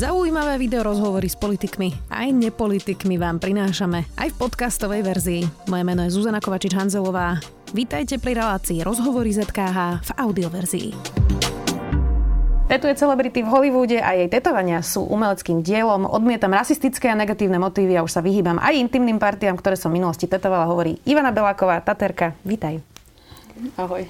Zaujímavé video rozhovory s politikmi aj nepolitikmi vám prinášame aj v podcastovej verzii. Moje meno je Zuzana Kovačič-Hanzelová. Vítajte pri relácii Rozhovory ZKH v audioverzii. Tetuje celebrity v Hollywoode a jej tetovania sú umeleckým dielom. Odmietam rasistické a negatívne motívy a už sa vyhýbam aj intimným partiám, ktoré som v minulosti tetovala, hovorí Ivana Beláková, Taterka. Vítaj. Ahoj.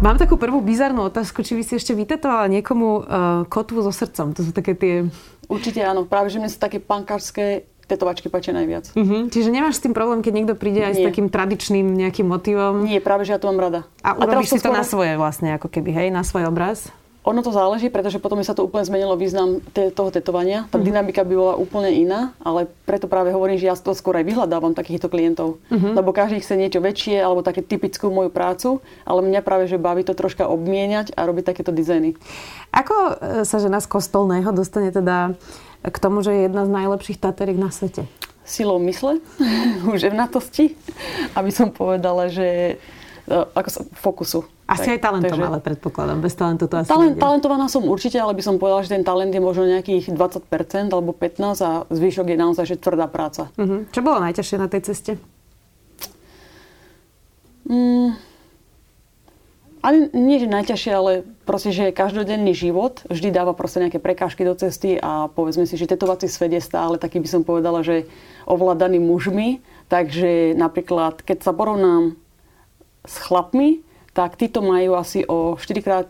Mám takú prvú bizarnú otázku, či by si ešte vytetovala niekomu uh, kotvu so srdcom. To sú také tie... Určite áno, práve že mne sú také pankárske tetovačky páčia najviac. Uh-huh. Čiže nemáš s tým problém, keď niekto príde aj Nie. s takým tradičným nejakým motivom? Nie, práve že ja to mám rada. A, a urobíš si to skoro... na svoje vlastne, ako keby, hej, na svoj obraz? Ono to záleží, pretože potom sa to úplne zmenilo význam toho tetovania. Tá uh-huh. dynamika by bola úplne iná, ale preto práve hovorím, že ja to skôr aj vyhľadávam takýchto klientov. Uh-huh. Lebo každý chce niečo väčšie alebo také typickú moju prácu, ale mňa práve že baví to troška obmieniať a robiť takéto dizajny. Ako e, sa žena z kostolného dostane teda k tomu, že je jedna z najlepších tateriek na svete? Silou mysle, uževnatosti, aby som povedala, že ako sa, fokusu. Asi tak, aj talentom, takže... ale predpokladám. Bez talentu to asi Talent, Talentovaná som určite, ale by som povedala, že ten talent je možno nejakých 20% alebo 15% a zvyšok je naozaj že tvrdá práca. Uh-huh. Čo bolo najťažšie na tej ceste? Mm, ani nie, že najťažšie, ale proste, že každodenný život vždy dáva proste nejaké prekážky do cesty a povedzme si, že tetovací svet je stále taký, by som povedala, že ovládaný mužmi. Takže napríklad, keď sa porovnám s chlapmi, tak títo majú asi o 4 krát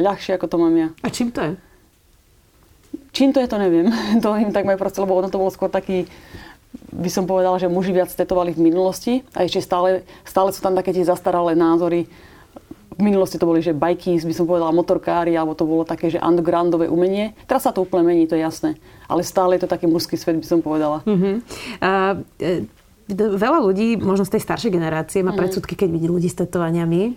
ľahšie, ako to mám ja. A čím to je? Čím to je, to neviem. to im tak majú proste, lebo ono to bolo skôr taký, by som povedala, že muži viac tetovali v minulosti a ešte stále, stále sú tam také tie zastaralé názory. V minulosti to boli, že bajky, by som povedala, motorkári, alebo to bolo také, že undergroundové umenie. Teraz sa to úplne mení, to je jasné. Ale stále je to taký mužský svet, by som povedala. Uh-huh. Uh, veľa ľudí, možno z tej staršej generácie, má mhm. predsudky, keď vidí ľudí s tetovaniami.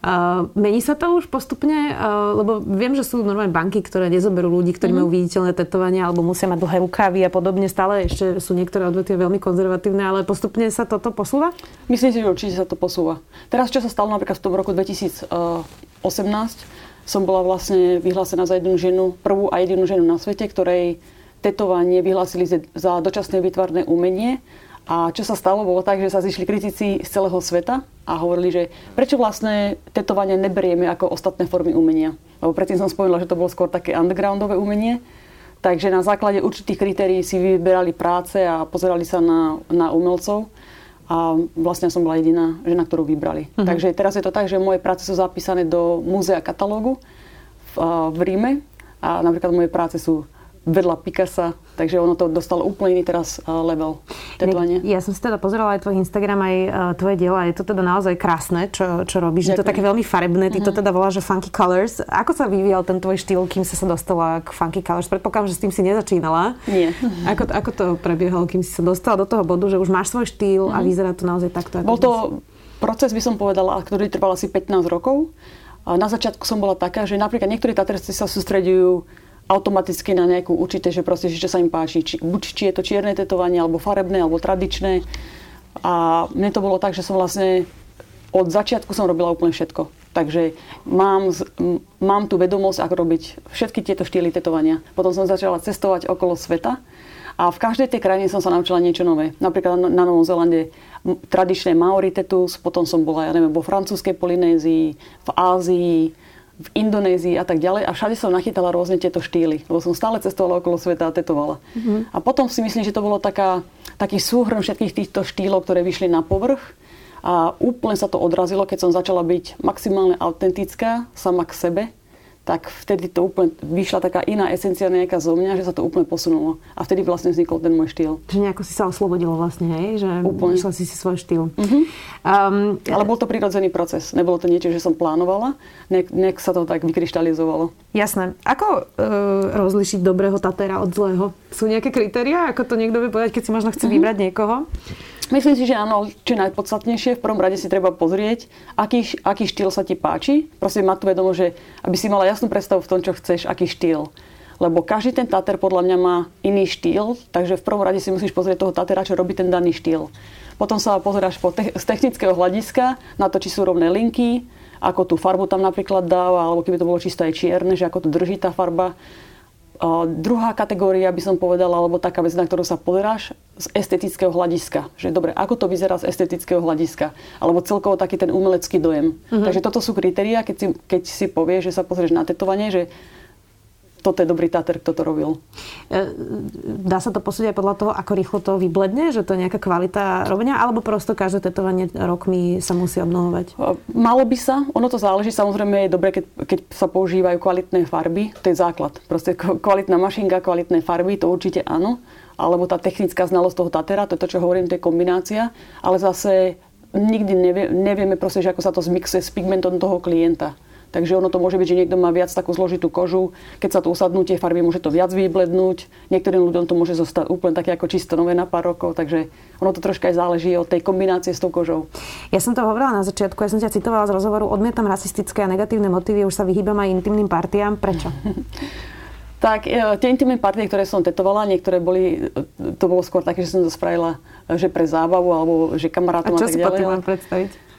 Uh, mení sa to už postupne? Uh, lebo viem, že sú normálne banky, ktoré nezoberú ľudí, ktorí mm-hmm. majú viditeľné tetovania alebo musia mať dlhé rukávy a podobne. Stále ešte sú niektoré odvetvia veľmi konzervatívne, ale postupne sa toto posúva? Myslím si, že určite sa to posúva. Teraz, čo sa stalo napríklad v tom roku 2018, som bola vlastne vyhlásená za jednu ženu, prvú a jedinú ženu na svete, ktorej tetovanie vyhlásili za dočasné vytvarné umenie a čo sa stalo, bolo tak, že sa zišli kritici z celého sveta a hovorili, že prečo vlastne tetovanie neberieme ako ostatné formy umenia. Lebo predtým som spomínala, že to bolo skôr také undergroundové umenie. Takže na základe určitých kritérií si vyberali práce a pozerali sa na, na umelcov. A vlastne som bola jediná žena, ktorú vybrali. Uh-huh. Takže teraz je to tak, že moje práce sú zapísané do múzea katalógu v, v Ríme. A napríklad moje práce sú vedľa Picasa, takže ono to dostalo úplne iný teraz level tetovania. Ja som si teda pozerala aj tvoj Instagram, aj tvoje diela, je to teda naozaj krásne, čo, čo robíš. Ďakujem. Je to také veľmi farebné, ty uh-huh. to mhm. teda voláš, že funky colors. Ako sa vyvíjal ten tvoj štýl, kým sa sa dostala k funky colors? Predpokladám, že s tým si nezačínala. Nie. Ako, ako to prebiehalo, kým si sa dostala do toho bodu, že už máš svoj štýl uh-huh. a mhm. vyzerá to naozaj takto? Bol to proces, by som povedala, ktorý trval asi 15 rokov. Na začiatku som bola taká, že napríklad niektorí taterci sa sústredujú automaticky na nejakú určité, že proste, že sa im páči. Či, buď či je to čierne tetovanie, alebo farebné, alebo tradičné. A mne to bolo tak, že som vlastne od začiatku som robila úplne všetko. Takže mám, mám tú vedomosť, ako robiť všetky tieto štýly tetovania. Potom som začala cestovať okolo sveta a v každej tej krajine som sa naučila niečo nové. Napríklad na Novom Zelande tradičné Maori tetus, potom som bola, ja neviem, vo francúzskej Polynézii, v Ázii, v Indonézii a tak ďalej a všade som nachytala rôzne tieto štýly, lebo som stále cestovala okolo sveta a tetovala. Mm-hmm. A potom si myslím, že to bolo taká, taký súhrn všetkých týchto štýlov, ktoré vyšli na povrch a úplne sa to odrazilo, keď som začala byť maximálne autentická sama k sebe tak vtedy to úplne vyšla taká iná esencia nejaká zo mňa, že sa to úplne posunulo. A vtedy vlastne vznikol ten môj štýl. Že nejako si sa oslobodila vlastne, hej? Že úplne. Išla si si svoj štýl. Uh-huh. Um, Ale bol to prirodzený proces. Nebolo to niečo, že som plánovala. Nejak, nejak sa to tak vykryštalizovalo. Jasné. Ako uh, rozlišiť dobrého tatera od zlého? Sú nejaké kritéria? Ako to niekto vie povedať, keď si možno chce uh-huh. vybrať niekoho? Myslím si, že áno, čo najpodstatnejšie, v prvom rade si treba pozrieť, aký, aký štýl sa ti páči. Prosím, mať tu vedomo, že aby si mala jasnú predstavu v tom, čo chceš, aký štýl. Lebo každý ten tater podľa mňa má iný štýl, takže v prvom rade si musíš pozrieť toho tatera, čo robí ten daný štýl. Potom sa pozeráš po te- z technického hľadiska na to, či sú rovné linky, ako tú farbu tam napríklad dáva, alebo keby to bolo čisto aj čierne, že ako to drží tá farba druhá kategória by som povedala, alebo taká vec, na ktorú sa pozeráš z estetického hľadiska. Že dobre, ako to vyzerá z estetického hľadiska? Alebo celkovo taký ten umelecký dojem. Uh-huh. Takže toto sú kritéria, keď si, keď si povieš, že sa pozrieš na tetovanie, že toto je dobrý táter, kto to robil. E, dá sa to posúdiť aj podľa toho, ako rýchlo to vybledne, že to je nejaká kvalita robenia, alebo prosto každé tetovanie rokmi sa musí obnovovať? E, malo by sa, ono to záleží, samozrejme je dobré, keď, keď sa používajú kvalitné farby, to je základ. Proste kvalitná mašinka, kvalitné farby, to určite áno, alebo tá technická znalosť toho tatera, to je to, čo hovorím, to je kombinácia, ale zase nikdy nevie, nevieme proste, že ako sa to zmixuje s pigmentom toho klienta. Takže ono to môže byť, že niekto má viac takú zložitú kožu, keď sa to usadnú tie farby, môže to viac vyblednúť. Niektorým ľuďom to môže zostať úplne také ako čisto nové na pár rokov, takže ono to troška aj záleží od tej kombinácie s tou kožou. Ja som to hovorila na začiatku, ja som ťa citovala z rozhovoru, odmietam rasistické a negatívne motívy, už sa vyhýbam aj intimným partiám. Prečo? Tak e, tie intimné partie, ktoré som tetovala, niektoré boli, e, to bolo skôr také, že som to spravila, že pre zábavu, alebo že kamarátom a, a čo si potom mám predstaviť?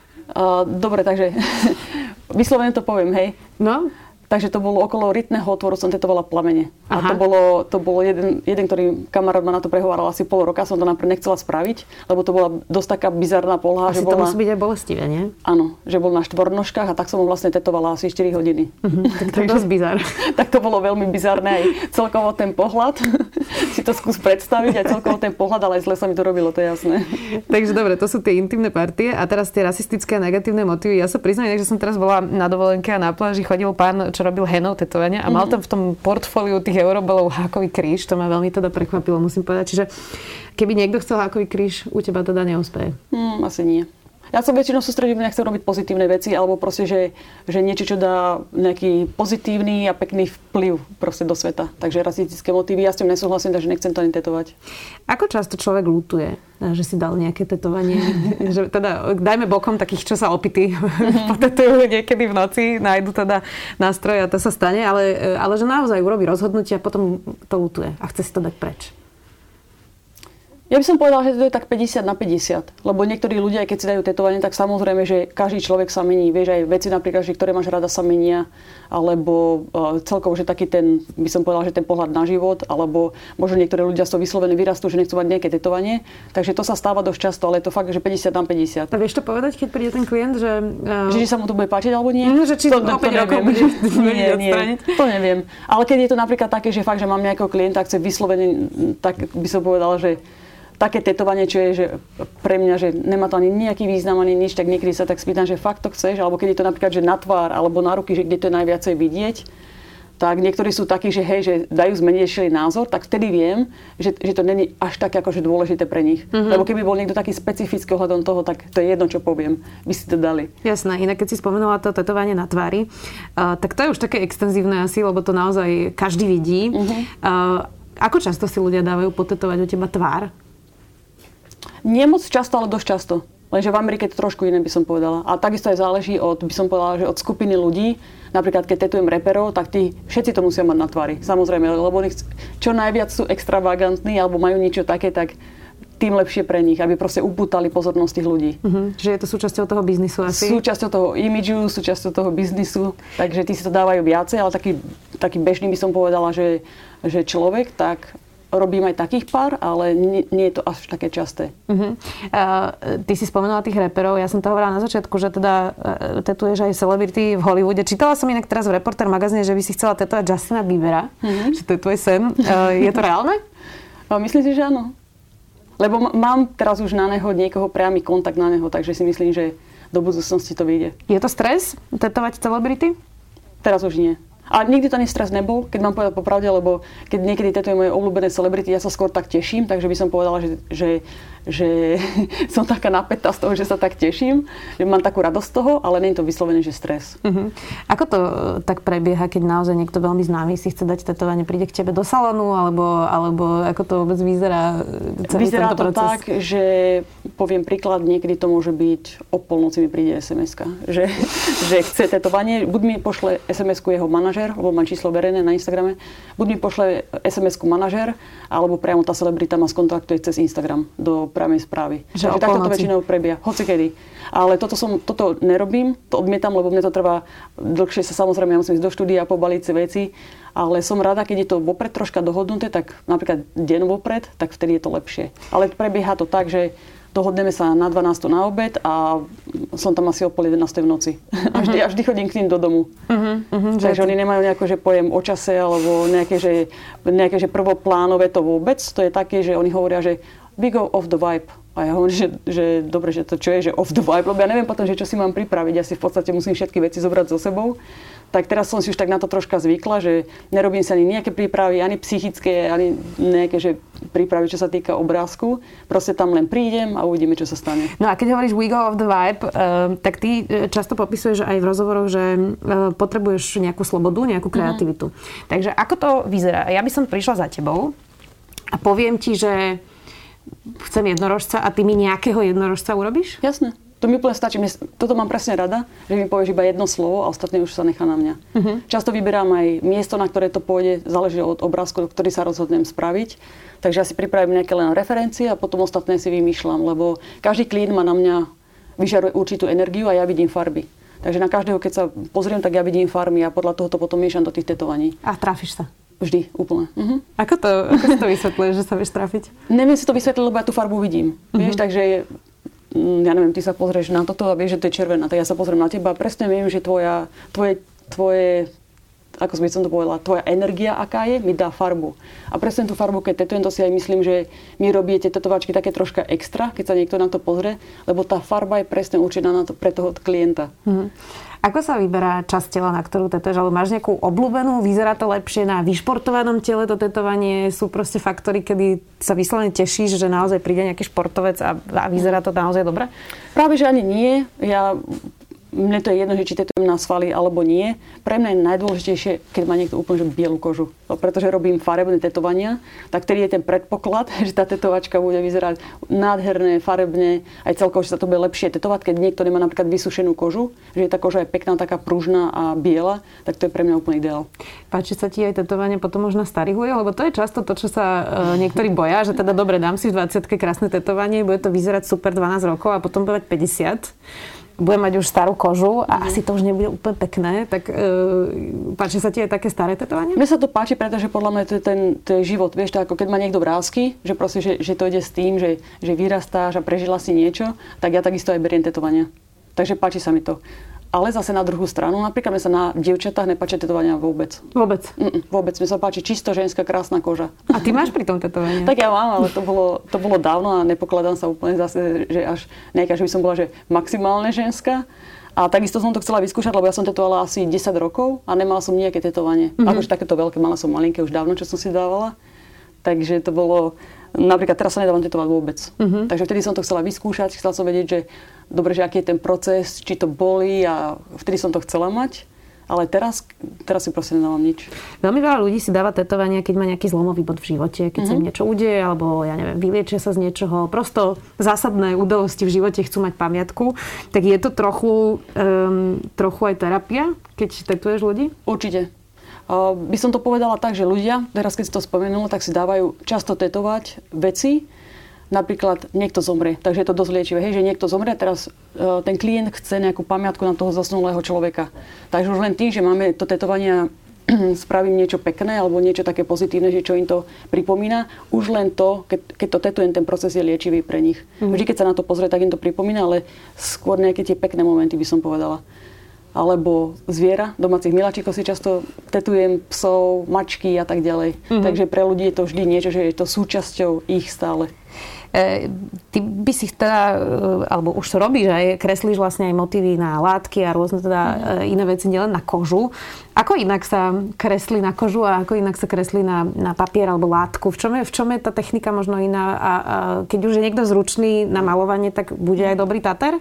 Dobre, takže Vyslovene to poviem, hej. No? Takže to bolo okolo rytného otvoru, som tetovala plamene. Aha. A to bolo, to bolo jeden, jeden, ktorý kamarát ma na to prehováral asi pol roka, som to napríklad nechcela spraviť, lebo to bola dosť taká bizarná poloha. Asi že to bola, musí byť aj bolestivé, nie? Áno, že bol na štvornožkách a tak som ho vlastne tetovala asi 4 hodiny. Uh-huh, tak to je dosť bizar. tak to bolo veľmi bizarné aj celkovo ten pohľad. si to skús predstaviť aj celkovo ten pohľad, ale aj zle sa mi to robilo, to je jasné. Takže dobre, to sú tie intimné partie a teraz tie rasistické a negatívne motívy. Ja sa priznám, že som teraz bola na dovolenke a na pláži chodil pán, čo robil henov tetovania a mal mhm. tam v tom portfóliu tých eurobolov hákový kríž. To ma veľmi teda prekvapilo, musím povedať. Čiže keby niekto chcel hákový kríž, u teba teda neúspeje. Mm, asi nie. Ja sa väčšinou sústredím, nechcem robiť pozitívne veci, alebo proste, že, že niečo, čo dá nejaký pozitívny a pekný vplyv proste do sveta. Takže rasistické motívy, ja s tým nesúhlasím, takže nechcem to ani tetovať. Ako často človek lutuje, že si dal nejaké tetovanie? že teda, dajme bokom takých, čo sa opity potetujú niekedy v noci, nájdu teda nástroj a to sa stane, ale, ale že naozaj urobí rozhodnutie a potom to lutuje a chce si to dať preč. Ja by som povedala, že to je tak 50 na 50. Lebo niektorí ľudia, keď si dajú tetovanie, tak samozrejme, že každý človek sa mení. Vieš, aj veci napríklad, že ktoré máš rada sa menia. Alebo uh, celkovo, že taký ten, by som povedala, že ten pohľad na život. Alebo možno niektorí ľudia to vyslovene vyrastú, že nechcú mať nejaké tetovanie. Takže to sa stáva dosť často, ale je to fakt, že 50 na 50. A vieš to povedať, keď príde ten klient, že... Uh... Že, sa mu to bude páčiť alebo nie? Mm, že či to, to, to neviem. Bude, nie, nie, to neviem. Ale keď je to napríklad také, že fakt, že mám nejakého klienta, chce vyslovene, tak by som povedala, že také tetovanie, čo je že pre mňa, že nemá to ani nejaký význam, ani nič, tak niekedy sa tak spýtam, že fakt to chceš, alebo keď je to napríklad, že na tvár, alebo na ruky, že kde to je najviacej vidieť, tak niektorí sú takí, že hej, že dajú zmenejšie názor, tak vtedy viem, že, že to není až tak akože dôležité pre nich. Mm-hmm. Lebo keby bol niekto taký specifický ohľadom toho, tak to je jedno, čo poviem. By si to dali. Jasné. Inak keď si spomenula to tetovanie na tvári, uh, tak to je už také extenzívne asi, lebo to naozaj každý vidí. Mm-hmm. Uh, ako často si ľudia dávajú potetovať u teba tvár? Nie moc často, ale dosť často. Lenže v Amerike je to trošku iné, by som povedala. A takisto aj záleží od, by som povedala, že od skupiny ľudí. Napríklad, keď tetujem reperov, tak tí všetci to musia mať na tvári. Samozrejme, lebo oni čo najviac sú extravagantní alebo majú niečo také, tak tým lepšie pre nich, aby proste upútali pozornosť tých ľudí. Uh-huh. Že je to súčasťou toho biznisu asi? Súčasťou toho imidžu, súčasťou toho biznisu, takže tí si to dávajú viacej, ale taký, taký bežný by som povedala, že, že človek, tak robím aj takých pár, ale nie, nie je to až také časté. Uh-huh. Uh, ty si spomenula tých reperov, ja som to hovorila na začiatku, že teda uh, tetuješ aj celebrity v Hollywoode. Čítala som inak teraz v Reporter magazíne, že by si chcela tetovať Justina Biebera, uh-huh. že tetuje sem. Uh, je to reálne? Uh, myslím si, že áno. Lebo m- mám teraz už na neho niekoho priamy kontakt na neho, takže si myslím, že do budúcnosti to vyjde. Je to stres tetovať celebrity? Teraz už nie. A nikdy to stres nebol, keď mám povedať popravde, lebo keď niekedy tetujem moje obľúbené celebrity, ja sa skôr tak teším, takže by som povedala, že, že, že som taká napätá z toho, že sa tak teším, že mám takú radosť z toho, ale nie je to vyslovene, že stres. Uh-huh. Ako to e, tak prebieha, keď naozaj niekto veľmi známy si chce dať tetovanie, príde k tebe do salónu, alebo, alebo ako to vôbec vyzerá e, celý Vyzerá to proces? tak, že poviem príklad, niekedy to môže byť o polnoci mi príde sms že, že chce tetovanie. Buď mi pošle SMS-ku jeho manažer, lebo mám číslo verejné na Instagrame, buď mi pošle SMS-ku manažer, alebo priamo tá celebrita ma skontaktuje cez Instagram do priamej správy. Že Takže takto to väčšinou prebieha. Hoci kedy. Ale toto, som, toto nerobím, to odmietam, lebo mne to trvá dlhšie sa samozrejme, ja musím ísť do štúdia, pobaliť si veci ale som rada, keď je to vopred troška dohodnuté, tak napríklad deň vopred, tak vtedy je to lepšie. Ale prebieha to tak, že dohodneme sa na 12 na obed a som tam asi o pol 11 v noci. Uh-huh. Až, až chodím k ním do domu. Uh-huh, uh-huh, Takže oni nemajú nejako, že pojem o čase alebo nejaké že, nejaké, že prvoplánové to vôbec. To je také, že oni hovoria, že we go off the vibe. A ja hovorím, že, že dobre, že to čo je, že off the vibe, lebo ja neviem potom, že čo si mám pripraviť. Ja si v podstate musím všetky veci zobrať so sebou tak teraz som si už tak na to troška zvykla, že nerobím sa ani nejaké prípravy, ani psychické, ani nejaké že prípravy, čo sa týka obrázku. Proste tam len prídem a uvidíme, čo sa stane. No a keď hovoríš we go of the vibe, uh, tak ty eh, často popisuješ aj v rozhovoroch, že uh, potrebuješ nejakú slobodu, nejakú mhm. kreativitu. Mm-hmm. Takže ako to vyzerá? Ja by som prišla za tebou a poviem ti, že chcem jednorožca a ty mi nejakého jednorožca urobíš? Jasné. To mi úplne stačí. Toto mám presne rada, že mi povieš iba jedno slovo a ostatné už sa nechá na mňa. Uh-huh. Často vyberám aj miesto, na ktoré to pôjde, záleží od obrázku, ktorý sa rozhodnem spraviť. Takže ja si pripravím nejaké len referencie a potom ostatné si vymýšľam, lebo každý klín má na mňa vyžaruje určitú energiu a ja vidím farby. Takže na každého, keď sa pozriem, tak ja vidím farmy a podľa toho to potom miešam do tých tetovaní. A trafíš sa? Vždy, úplne. Uh-huh. Ako to, ako si to vysvetľuješ, že sa vieš trafiť? Neviem si to vysvetliť, lebo ja tú farbu vidím. Uh-huh. Vieš, takže Mm, ja neviem, ty sa pozrieš na toto a vieš, že to je červená, tak ja sa pozriem na teba a presne viem, že tvoja, tvoje, tvoje ako by som to povedala, tvoja energia, aká je, mi dá farbu. A presne tú farbu, keď tetujem, to si aj myslím, že mi robíte tetovačky také troška extra, keď sa niekto na to pozrie, lebo tá farba je presne určená na to, pre toho klienta. Mm-hmm. Ako sa vyberá časť tela, na ktorú tetuješ? Ale máš nejakú obľúbenú? Vyzerá to lepšie na vyšportovanom tele to tetovanie? Sú proste faktory, kedy sa vyslovene tešíš, že naozaj príde nejaký športovec a, a vyzerá to naozaj dobre? Práve, že ani nie. Ja mne to je jedno, že či tetujem na svaly alebo nie. Pre mňa je najdôležitejšie, keď má niekto úplne bielu kožu. No, pretože robím farebné tetovania, tak ktorý je ten predpoklad, že tá tetovačka bude vyzerať nádherné, farebne, aj celkovo, že sa to bude lepšie tetovať, keď niekto nemá napríklad vysušenú kožu, že tá koža je pekná, taká pružná a biela, tak to je pre mňa úplný ideál. Páči sa ti aj tetovanie potom možno starých ľudí, lebo to je často to, čo sa uh, niektorí boja, že teda dobre, dám si v 20 krásne tetovanie, bude to vyzerať super 12 rokov a potom bude 50 budem mať už starú kožu a mm. asi to už nebude úplne pekné, tak e, páči sa ti aj také staré tetovanie? Mne sa to páči, pretože podľa mňa to je ten to je život. Vieš, to ako keď má niekto vrázky, že proste, že, že to ide s tým, že, že vyrastáš a prežila si niečo, tak ja takisto aj beriem tetovania. Takže páči sa mi to. Ale zase na druhú stranu, napríklad mi sa na dievčatách nepáčia tetovania vôbec. Vôbec? Mm-mm, vôbec. Mi sa páči čisto ženská krásna koža. A ty máš pri tom tetovanie? tak ja mám, ale to bolo, to bolo dávno a nepokladám sa úplne zase, že až nejaká, že by som bola že maximálne ženská. A takisto som to chcela vyskúšať, lebo ja som tetovala asi 10 rokov a nemala som nejaké tetovanie. Mm-hmm. Akože takéto veľké, mala som malinké už dávno, čo som si dávala. Takže to bolo, napríklad teraz sa nedávam tetovať vôbec. Mm-hmm. Takže vtedy som to chcela vyskúšať, chcela som vedieť, že dobre, že aký je ten proces, či to boli a vtedy som to chcela mať. Ale teraz, teraz si proste nedávam nič. Veľmi veľa ľudí si dáva tetovania, keď má nejaký zlomový bod v živote, keď mm-hmm. sa im mhm. niečo udeje, alebo ja neviem, vyliečia sa z niečoho. Prosto zásadné udalosti v živote chcú mať pamiatku. Tak je to trochu, um, trochu aj terapia, keď tetuješ ľudí? Určite. Uh, by som to povedala tak, že ľudia, teraz keď si to spomenula, tak si dávajú často tetovať veci, napríklad niekto zomrie, takže je to dosť liečivé. Hej, že niekto zomrie, teraz e, ten klient chce nejakú pamiatku na toho zosnulého človeka. Takže už len tým, že máme to tetovanie spravím niečo pekné alebo niečo také pozitívne, že čo im to pripomína. Už len to, keď, keď to tetujem, ten proces je liečivý pre nich. Mm. Vždy, keď sa na to pozrie, tak im to pripomína, ale skôr nejaké tie pekné momenty by som povedala. Alebo zviera, domácich miláčikov si často tetujem, psov, mačky a tak ďalej. Mm-hmm. Takže pre ľudí je to vždy niečo, že je to súčasťou ich stále. E, ty by si teda, e, alebo už to robíš, aj kreslíš vlastne aj motívy na látky a rôzne teda mm. iné veci, nielen na kožu. Ako inak sa kreslí na kožu a ako inak sa kreslí na, na papier alebo látku? V čom, je, v čom je tá technika možno iná? A, a keď už je niekto zručný na malovanie, tak bude aj dobrý tater?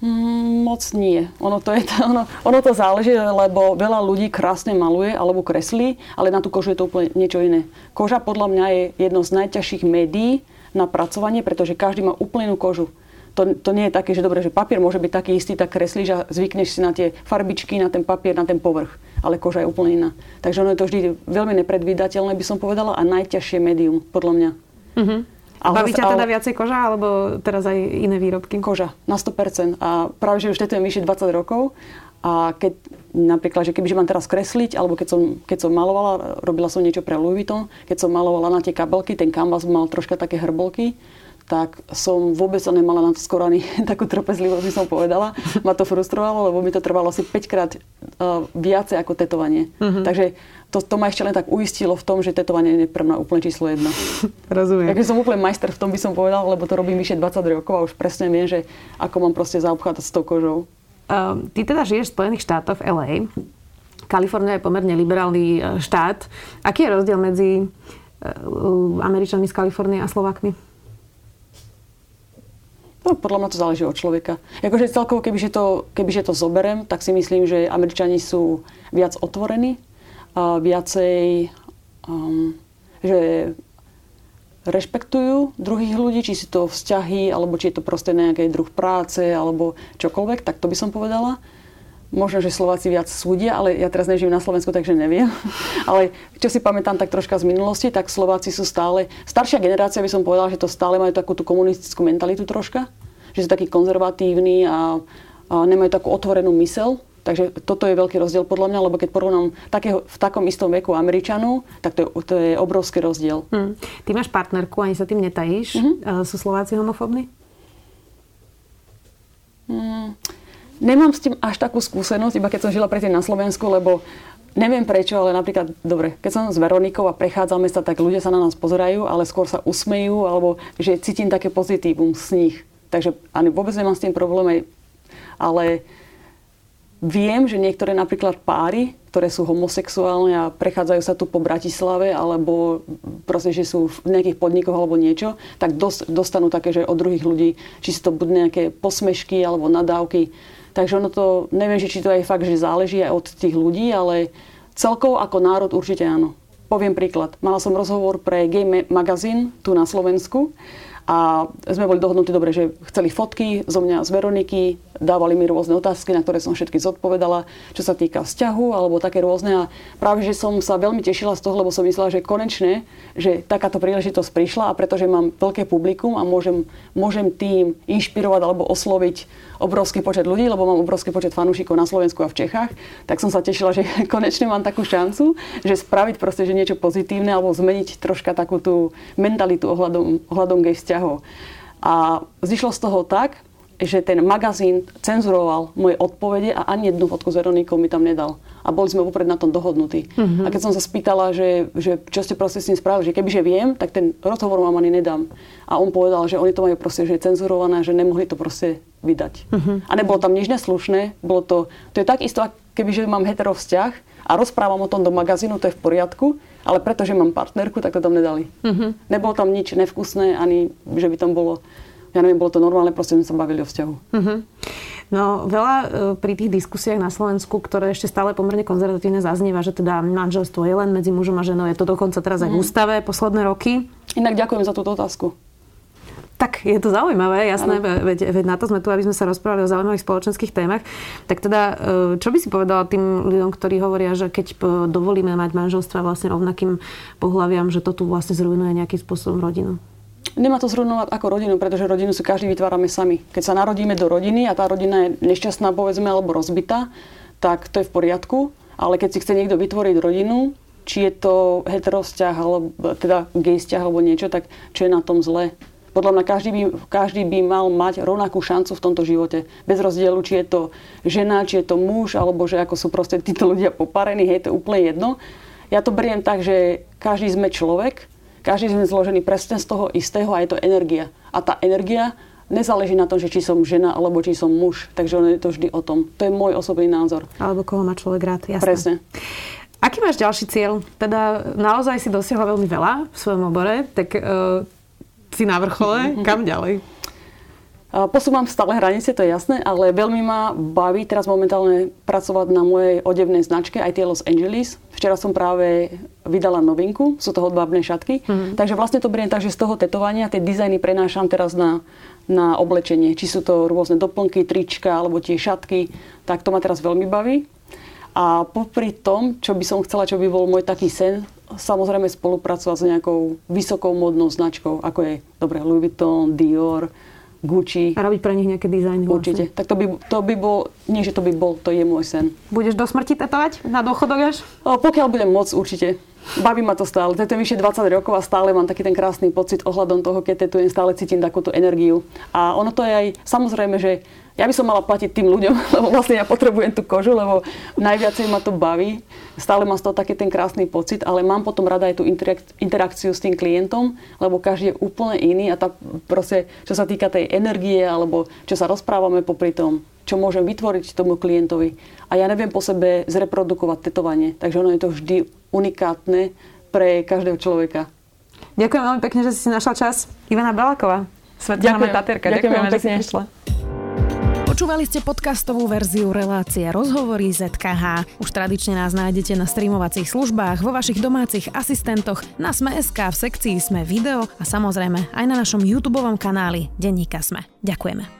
Mm, moc nie. Ono to, je, ono, ono to záleží, lebo veľa ľudí krásne maluje alebo kreslí, ale na tú kožu je to úplne niečo iné. Koža podľa mňa je jedno z najťažších médií, na pracovanie, pretože každý má úplnú kožu. To, to nie je také, že dobre, že papier môže byť taký istý, tak kreslíš a zvykneš si na tie farbičky, na ten papier, na ten povrch. Ale koža je úplne iná. Takže ono je to vždy veľmi nepredvídateľné, by som povedala, a najťažšie médium, podľa mňa. Uh-huh. A Baví ťa teda viacej koža, alebo teraz aj iné výrobky? Koža, na 100%. A práve, že už tetujem vyše 20 rokov a keď napríklad, že kebyže mám teraz kresliť, alebo keď som, keď som malovala, robila som niečo pre Louis Vuitton, keď som malovala na tie kabelky, ten kanvas mal troška také hrbolky, tak som vôbec sa nemala na to skoro ani takú trpezlivosť, by som povedala. Ma to frustrovalo, lebo mi to trvalo asi 5 krát uh, viacej ako tetovanie. Uh-huh. Takže to, to ma ešte len tak uistilo v tom, že tetovanie je pre mňa úplne číslo jedno. Rozumiem. Takže som úplne majster v tom, by som povedal, lebo to robím vyše 20 rokov a už presne viem, že ako mám proste zaobchádzať s tou kožou. Uh, ty teda žiješ v Spojených štátoch v LA. Kalifornia je pomerne liberálny e, štát. Aký je rozdiel medzi uh, Američanmi z Kalifornie a Slovakmi? No, podľa mňa to záleží od človeka. Jakože celkovo, kebyže to, kebyže to zoberem, tak si myslím, že Američani sú viac otvorení, viacej, um, že rešpektujú druhých ľudí, či si to vzťahy, alebo či je to proste nejaký druh práce, alebo čokoľvek, tak to by som povedala. Možno, že Slováci viac súdia, ale ja teraz nežijem na Slovensku, takže neviem. ale čo si pamätám tak troška z minulosti, tak Slováci sú stále... Staršia generácia by som povedala, že to stále majú takú tú komunistickú mentalitu troška. Že sú takí konzervatívni a, a nemajú takú otvorenú mysel Takže toto je veľký rozdiel podľa mňa, lebo keď porovnám takého, v takom istom veku Američanov, tak to je, to je obrovský rozdiel. Hmm. Ty máš partnerku, ani sa tým netajíš. Mm-hmm. Sú Slováci homofóbni? Hmm. Nemám s tým až takú skúsenosť, iba keď som žila predtým na Slovensku, lebo neviem prečo, ale napríklad, dobre, keď som s Veronikou a prechádzame sa, tak ľudia sa na nás pozerajú, ale skôr sa usmejú, alebo že cítim také pozitívum z nich. Takže ani vôbec nemám s tým problém, ale Viem, že niektoré napríklad páry, ktoré sú homosexuálne a prechádzajú sa tu po Bratislave alebo proste, že sú v nejakých podnikoch alebo niečo, tak dostanú také, že od druhých ľudí, či si to budú nejaké posmešky alebo nadávky. Takže ono to, neviem, že či to aj fakt, že záleží aj od tých ľudí, ale celkovo ako národ určite áno. Poviem príklad. Mala som rozhovor pre Gay Magazine tu na Slovensku a sme boli dohodnutí dobre, že chceli fotky zo mňa z Veroniky, dávali mi rôzne otázky, na ktoré som všetky zodpovedala, čo sa týka vzťahu alebo také rôzne. A práve, že som sa veľmi tešila z toho, lebo som myslela, že konečne, že takáto príležitosť prišla a pretože mám veľké publikum a môžem, môžem tým inšpirovať alebo osloviť obrovský počet ľudí, lebo mám obrovský počet fanúšikov na Slovensku a v Čechách, tak som sa tešila, že konečne mám takú šancu, že spraviť proste že niečo pozitívne alebo zmeniť troška takú tú mentalitu ohľadom, ohľadom gay vzťahov. A zišlo z toho tak, že ten magazín cenzuroval moje odpovede a ani jednu fotku s Veronikou mi tam nedal. A boli sme vopred na tom dohodnutí. Uh-huh. A keď som sa spýtala, že, že čo ste proste s tým spravili, že kebyže viem, tak ten rozhovor vám ani nedám. A on povedal, že oni to majú proste, že je cenzurované, že nemohli to proste vydať. Uh-huh. A nebolo tam nič neslušné, bolo to, to je tak isto, kebyže mám hetero vzťah a rozprávam o tom do magazínu, to je v poriadku, ale pretože mám partnerku, tak to tam nedali. Uh-huh. Nebolo tam nič nevkusné, ani že by tam bolo ja neviem, bolo to normálne, proste sme sa bavili o vzťahu. Uh-huh. No veľa e, pri tých diskusiách na Slovensku, ktoré ešte stále pomerne konzervatívne zaznieva, že teda manželstvo je len medzi mužom a ženou, je to dokonca teraz aj v mhm. ústave posledné roky. Inak ďakujem za túto otázku. Tak, je to zaujímavé, jasné, veď, veď na to sme tu, aby sme sa rozprávali o zaujímavých spoločenských témach. Tak teda, e, čo by si povedala tým ľuďom, ktorí hovoria, že keď dovolíme mať manželstva vlastne rovnakým pohľaviam, že to tu vlastne zrujnuje nejakým spôsobom rodinu? Nemá to zhrnovať ako rodinu, pretože rodinu si každý vytvárame sami. Keď sa narodíme do rodiny a tá rodina je nešťastná, povedzme, alebo rozbitá, tak to je v poriadku. Ale keď si chce niekto vytvoriť rodinu, či je to heterosťah, alebo teda gay alebo niečo, tak čo je na tom zle? Podľa mňa každý by, každý by mal mať rovnakú šancu v tomto živote. Bez rozdielu, či je to žena, či je to muž, alebo že ako sú proste títo ľudia poparení, hej, to je úplne jedno. Ja to beriem tak, že každý sme človek každý sme zložený presne z toho istého a je to energia. A tá energia nezáleží na tom, že či som žena alebo či som muž. Takže ono je to vždy o tom. To je môj osobný názor. Alebo koho má človek rád, jasné. Presne. Aký máš ďalší cieľ? Teda naozaj si dosiahla veľmi veľa v svojom obore, tak uh, si na vrchole, kam ďalej? Posúvam stále hranice, to je jasné, ale veľmi ma baví teraz momentálne pracovať na mojej odevnej značke, aj tie Los Angeles Včera som práve vydala novinku, sú to hodbábne šatky. Mm-hmm. Takže vlastne to beriem tak, že z toho tetovania tie dizajny prenášam teraz na, na oblečenie. Či sú to rôzne doplnky, trička alebo tie šatky, tak to ma teraz veľmi baví. A popri tom, čo by som chcela, čo by bol môj taký sen, samozrejme spolupracovať s nejakou vysokou modnou značkou, ako je dobre Louis Vuitton, Dior, Gucci. A robiť pre nich nejaké dizajny. Vlastne. Určite. Tak to by, to by bol, nie že to by bol, to je môj sen. Budeš do smrti tetovať? Na dôchodok až? O, pokiaľ budem môcť, určite. Baví ma to stále. Tetujem vyše 20 rokov a stále mám taký ten krásny pocit ohľadom toho, keď tetujem, stále cítim takúto energiu. A ono to je aj, samozrejme, že ja by som mala platiť tým ľuďom, lebo vlastne ja potrebujem tú kožu, lebo najviacej ma to baví. Stále mám z toho taký ten krásny pocit, ale mám potom rada aj tú interakciu s tým klientom, lebo každý je úplne iný a tá proste, čo sa týka tej energie alebo čo sa rozprávame popri tom, čo môžem vytvoriť tomu klientovi. A ja neviem po sebe zreprodukovať tetovanie, takže ono je to vždy unikátne pre každého človeka. Ďakujem veľmi pekne, že si si našla čas. Ivana Balaková, Svetlana Taterka. Ďakujem, ďakujem že si prišla. Počúvali ste podcastovú verziu relácie Rozhovory ZKH. Už tradične nás nájdete na streamovacích službách, vo vašich domácich asistentoch, na Sme.sk, v sekcii Sme video a samozrejme aj na našom YouTube kanáli Denníka Sme. Ďakujeme.